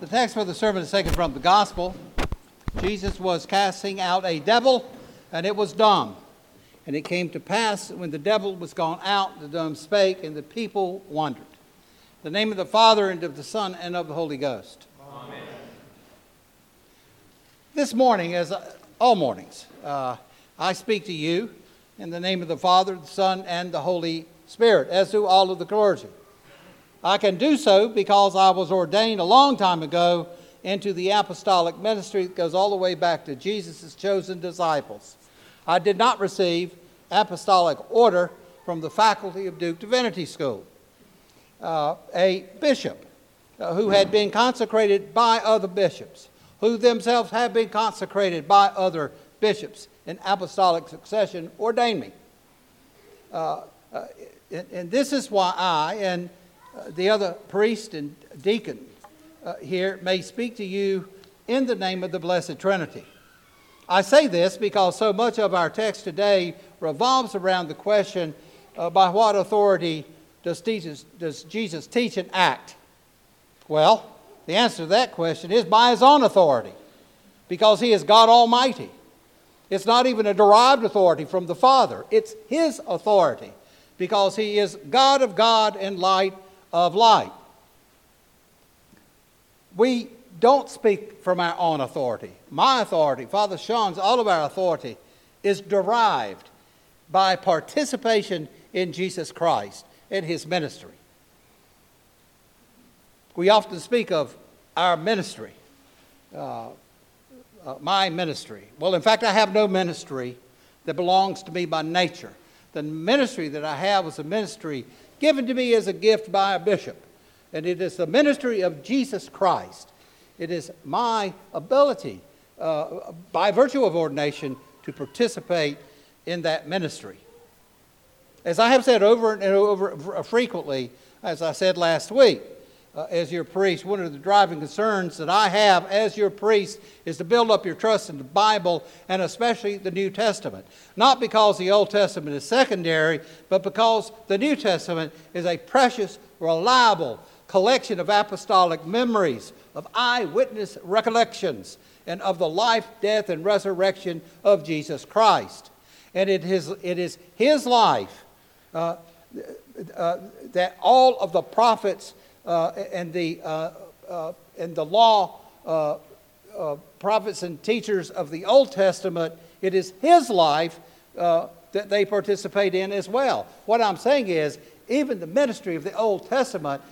The text for the sermon is taken from the Gospel. Jesus was casting out a devil, and it was dumb. And it came to pass when the devil was gone out, the dumb spake, and the people wondered. In the name of the Father, and of the Son, and of the Holy Ghost. Amen. This morning, as all mornings, uh, I speak to you in the name of the Father, the Son, and the Holy Spirit, as do all of the clergy. I can do so because I was ordained a long time ago into the apostolic ministry that goes all the way back to Jesus' chosen disciples. I did not receive apostolic order from the faculty of Duke Divinity School. Uh, a bishop uh, who had been consecrated by other bishops, who themselves had been consecrated by other bishops in apostolic succession, ordained me. Uh, uh and, and, this is why I and the other priest and deacon uh, here may speak to you in the name of the Blessed Trinity. I say this because so much of our text today revolves around the question uh, by what authority does Jesus, does Jesus teach and act? Well, the answer to that question is by his own authority, because he is God Almighty. It's not even a derived authority from the Father, it's his authority, because he is God of God and light of light. We don't speak from our own authority. My authority, Father Sean's, all of our authority is derived by participation in Jesus Christ and his ministry. We often speak of our ministry, uh, uh, my ministry. Well, in fact, I have no ministry that belongs to me by nature. The ministry that I have is a ministry given to me as a gift by a bishop. And it is the ministry of Jesus Christ. It is my ability, uh, by virtue of ordination, to participate in that ministry. As I have said over and over frequently, as I said last week, uh, as your priest, one of the driving concerns that I have as your priest is to build up your trust in the Bible and especially the New Testament. Not because the Old Testament is secondary, but because the New Testament is a precious, reliable collection of apostolic memories, of eyewitness recollections, and of the life, death, and resurrection of Jesus Christ. And it is, it is His life uh, uh, that all of the prophets and, the, uh, uh, and the law prophets and teachers of the Old Testament, it is his life that they participate in as well. What I'm saying is, even the ministry of the Old Testament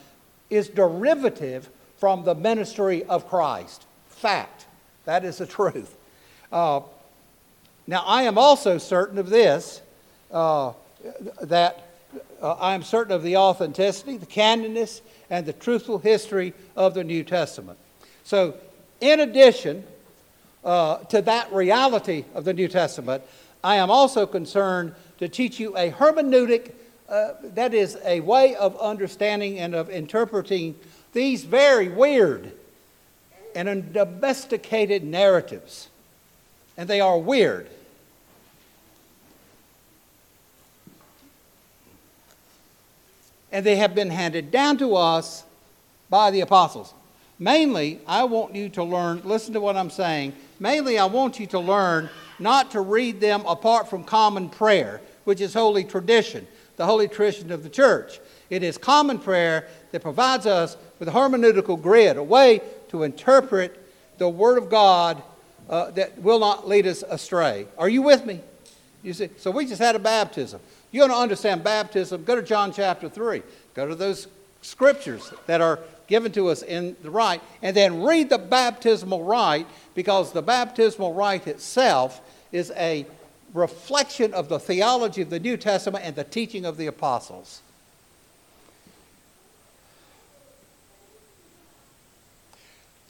is derivative from the ministry of Christ. Fact. That is the truth. Uh, now, I am also certain of this uh, that uh, I am certain of the authenticity, the candidness, and the truthful history of the New Testament. So, in addition uh, to that reality of the New Testament, I am also concerned to teach you a hermeneutic, uh, that is, a way of understanding and of interpreting these very weird and domesticated narratives. And they are weird. And they have been handed down to us by the apostles. Mainly, I want you to learn, listen to what I'm saying. Mainly, I want you to learn not to read them apart from common prayer, which is holy tradition, the holy tradition of the church. It is common prayer that provides us with a hermeneutical grid, a way to interpret the Word of God uh, that will not lead us astray. Are you with me? You see, so we just had a baptism. You want to understand baptism? Go to John chapter 3. Go to those scriptures that are given to us in the rite, and then read the baptismal rite because the baptismal rite itself is a reflection of the theology of the New Testament and the teaching of the apostles.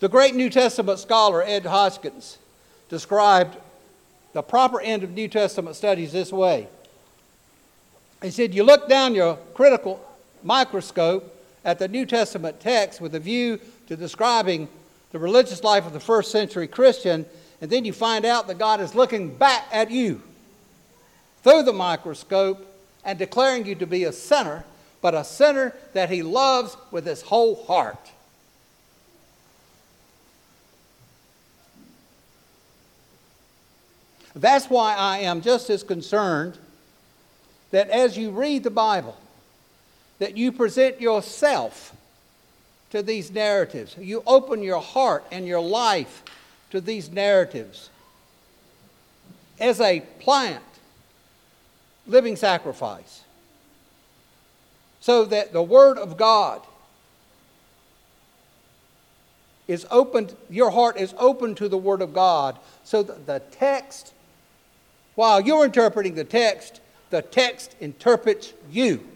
The great New Testament scholar Ed Hoskyns described the proper end of New Testament studies this way he said, You look down your critical microscope at the New Testament text with a view to describing the religious life of the first century Christian, and then you find out that God is looking back at you through the microscope and declaring you to be a sinner, but a sinner that he loves with his whole heart. That's why I am just as concerned that as you read the Bible, that you present yourself to these narratives. You open your heart and your life to these narratives. As a plant, living sacrifice, so that the Word of God is opened, your heart is open to the Word of God, so that the text, while you're interpreting the text, the text interprets you.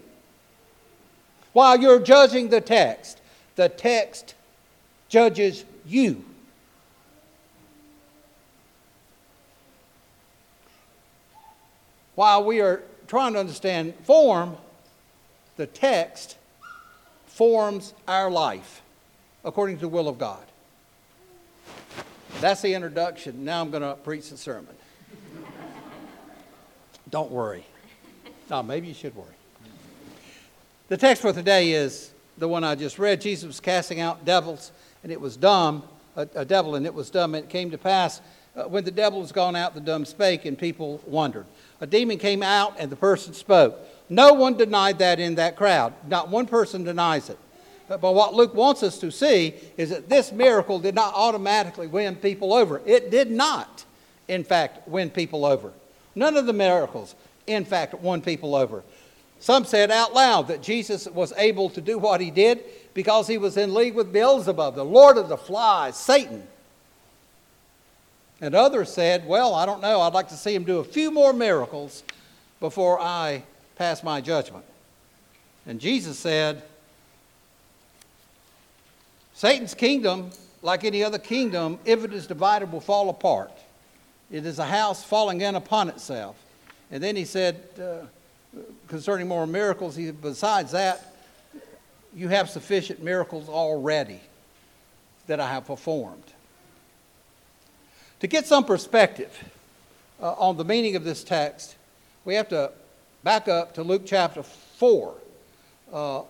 While you're judging the text, the text judges you. While we are trying to understand form, the text forms our life according to the will of God. That's the introduction. Now I'm going to preach the sermon. Don't worry. No, maybe you should worry. The text for today is the one I just read. Jesus was casting out devils, and it was dumb, a, a devil, and it was dumb. And it came to pass uh, when the devil was gone out, the dumb spake, and people wondered. A demon came out, and the person spoke. No one denied that in that crowd. Not one person denies it. But, but what Luke wants us to see is that this miracle did not automatically win people over. It did not, in fact, win people over. None of the miracles, in fact, won people over. Some said out loud that Jesus was able to do what he did because he was in league with Beelzebub, the Lord of the flies, Satan. And others said, Well, I don't know. I'd like to see him do a few more miracles before I pass my judgment. And Jesus said, Satan's kingdom, like any other kingdom, if it is divided, will fall apart. It is a house falling in upon itself. And then he said, uh, concerning more miracles, he, said, besides that, you have sufficient miracles already that I have performed. To get some perspective uh, on the meaning of this text, we have to back up to Luke chapter 4. Uh, uh,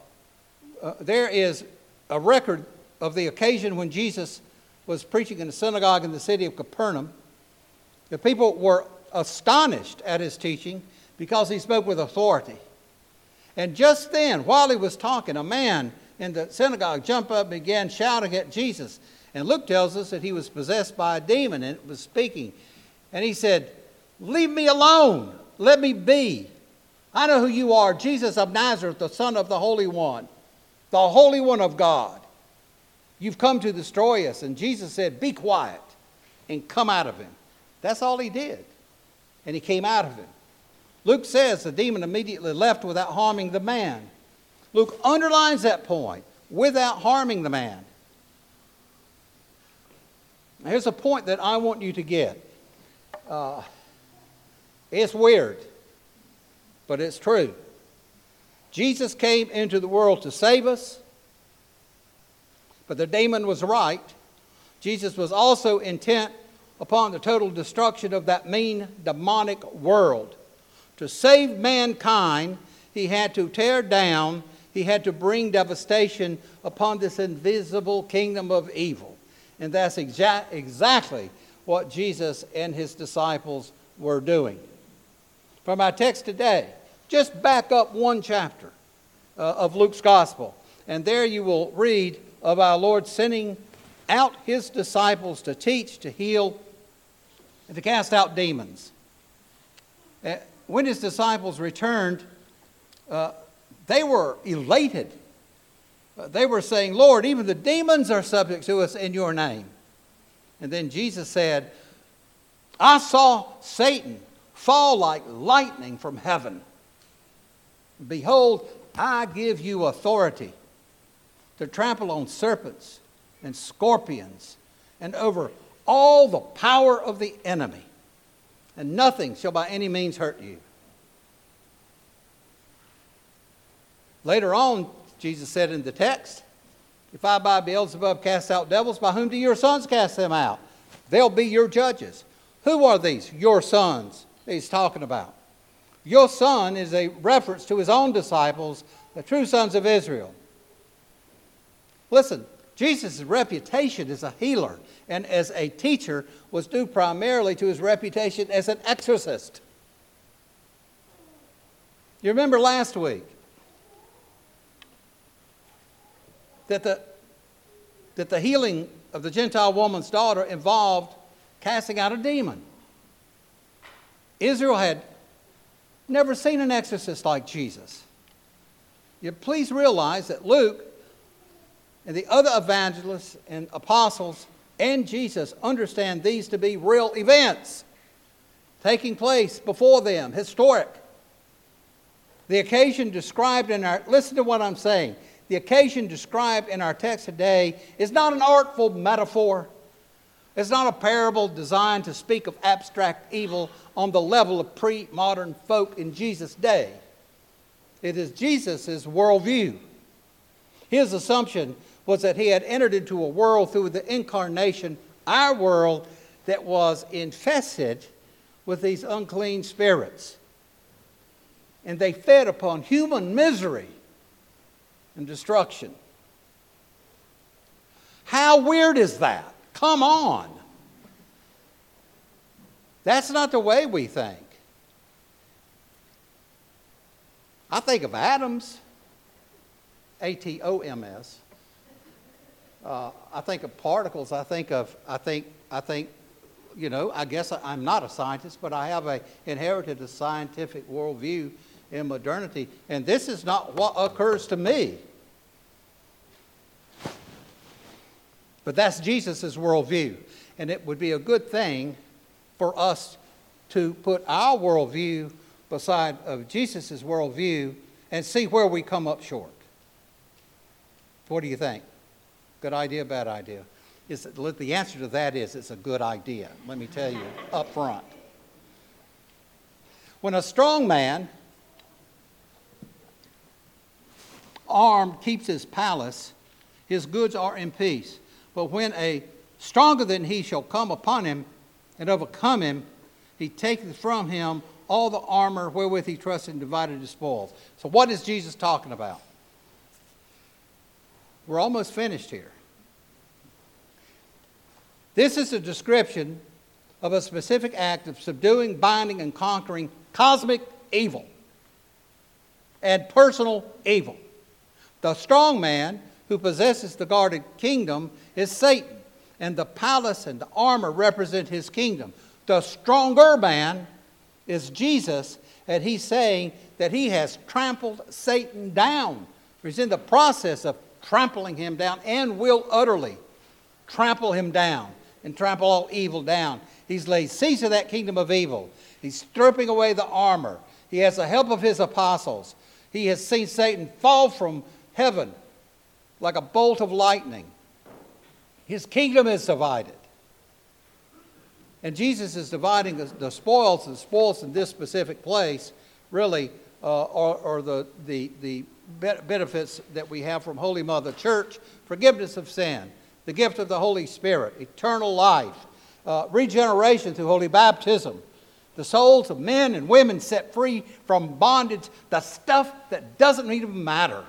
there is a record of the occasion when Jesus was preaching in a synagogue in the city of Capernaum. The people were astonished at his teaching because he spoke with authority. And just then, while he was talking, a man in the synagogue jumped up and began shouting at Jesus. And Luke tells us that he was possessed by a demon and was speaking. And he said, Leave me alone. Let me be. I know who you are, Jesus of Nazareth, the Son of the Holy One, the Holy One of God. You've come to destroy us. And Jesus said, Be quiet and come out of him. That's all he did. And he came out of him. Luke says the demon immediately left without harming the man. Luke underlines that point without harming the man. Now, here's a point that I want you to get. Uh, it's weird, but it's true. Jesus came into the world to save us, but the demon was right. Jesus was also intent upon the total destruction of that mean demonic world. To save mankind, he had to tear down, he had to bring devastation upon this invisible kingdom of evil. And that's exa- exactly what Jesus and his disciples were doing. From our text today, just back up one chapter uh, of Luke's gospel, and there you will read of our Lord sending out his disciples to teach, to heal, and to cast out demons. Uh, when his disciples returned, uh, they were elated. Uh, they were saying, Lord, even the demons are subject to us in your name. And then Jesus said, I saw Satan fall like lightning from heaven. Behold, I give you authority to trample on serpents and scorpions and over all the power of the enemy and nothing shall by any means hurt you. Later on, Jesus said in the text, If I by Beelzebub cast out devils, by whom do your sons cast them out? They'll be your judges. Who are these? Your sons, he's talking about. Your son is a reference to his own disciples, the true sons of Israel. Listen, Jesus' reputation as a healer and as a teacher was due primarily to his reputation as an exorcist. You remember last week that the, that the healing of the Gentile woman's daughter involved casting out a demon. Israel had never seen an exorcist like Jesus. You please realize that Luke and the other evangelists and apostles and Jesus understand these to be real events taking place before them, historic. The occasion described in our, listen to what I'm saying. The occasion described in our text today is not an artful metaphor. It's not a parable designed to speak of abstract evil on the level of pre modern folk in Jesus' day. It is Jesus' worldview. His assumption was that he had entered into a world through the incarnation, our world, that was infested with these unclean spirits. And they fed upon human misery and destruction. How weird is that? Come on. That's not the way we think. I think of atoms, A T O M S. Uh, I think of particles. I think of, I think, I think, you know, I guess I'm not a scientist, but I have a, inherited a scientific worldview in modernity. And this is not what occurs to me. But that's Jesus' worldview. And it would be a good thing for us to put our worldview beside of Jesus' worldview and see where we come up short. What do you think? Good idea, bad idea? Is the answer to that is it's a good idea. Let me tell you up front. When a strong man armed keeps his palace, his goods are in peace. But when a stronger than he shall come upon him and overcome him, he taketh from him all the armor wherewith he trusted and divided his spoils. So, what is Jesus talking about? We're almost finished here. This is a description of a specific act of subduing, binding, and conquering cosmic evil and personal evil. The strong man who possesses the guarded kingdom is Satan, and the palace and the armor represent his kingdom. The stronger man is Jesus, and he's saying that he has trampled Satan down. He's in the process of trampling him down and will utterly trample him down and trample all evil down. He's laid siege to that kingdom of evil. He's stripping away the armor. He has the help of his apostles. He has seen Satan fall from heaven like a bolt of lightning. His kingdom is divided. And Jesus is dividing the spoils, the spoils in this specific place really uh, are, are, the, the, the benefits that we have from Holy Mother Church forgiveness of sin, the gift of the Holy Spirit, eternal life, uh, regeneration through holy baptism, the souls of men and women set free from bondage, the stuff that doesn't even matter.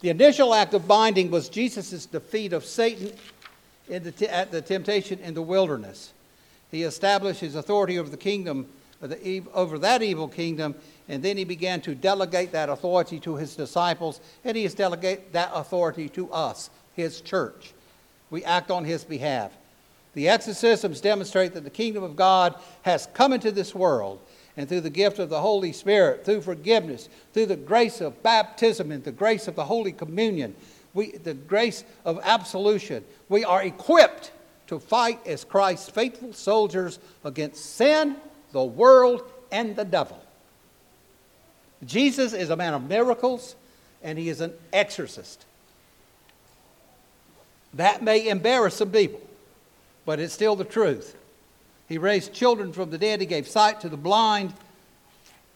The initial act of binding was Jesus' defeat of Satan the at the temptation in the wilderness. He established his authority over the kingdom, the, over that evil kingdom, and then he began to delegate that authority to his disciples, and he has delegated that authority to us, his church. We act on his behalf. The exorcisms demonstrate that the kingdom of God has come into this world and through the gift of the Holy Spirit, through forgiveness, through the grace of baptism and the grace of the Holy Communion, we, the grace of absolution, we are equipped to fight as Christ's faithful soldiers against sin, the world, and the devil. Jesus is a man of miracles, and he is an exorcist. That may embarrass some people, but it's still the truth. He raised children from the dead. He gave sight to the blind,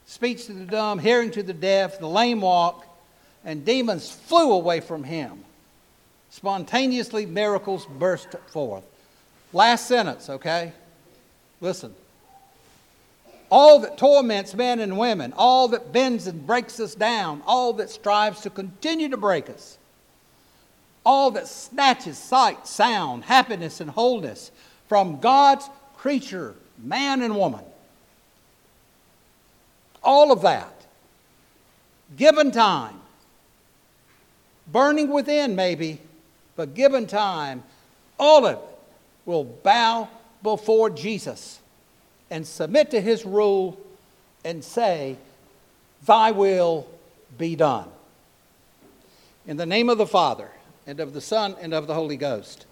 speech to the dumb, hearing to the deaf, the lame walk, and demons flew away from him. Spontaneously, miracles burst forth. Last sentence, okay? Listen. All that torments men and women, all that bends and breaks us down, all that strives to continue to break us, all that snatches sight, sound, happiness, and wholeness from God's creature, man and woman. All of that, given time, burning within maybe, but given time, all of it will bow before Jesus and submit to his rule and say, Thy will be done. In the name of the Father, and of the Son, and of the Holy Ghost.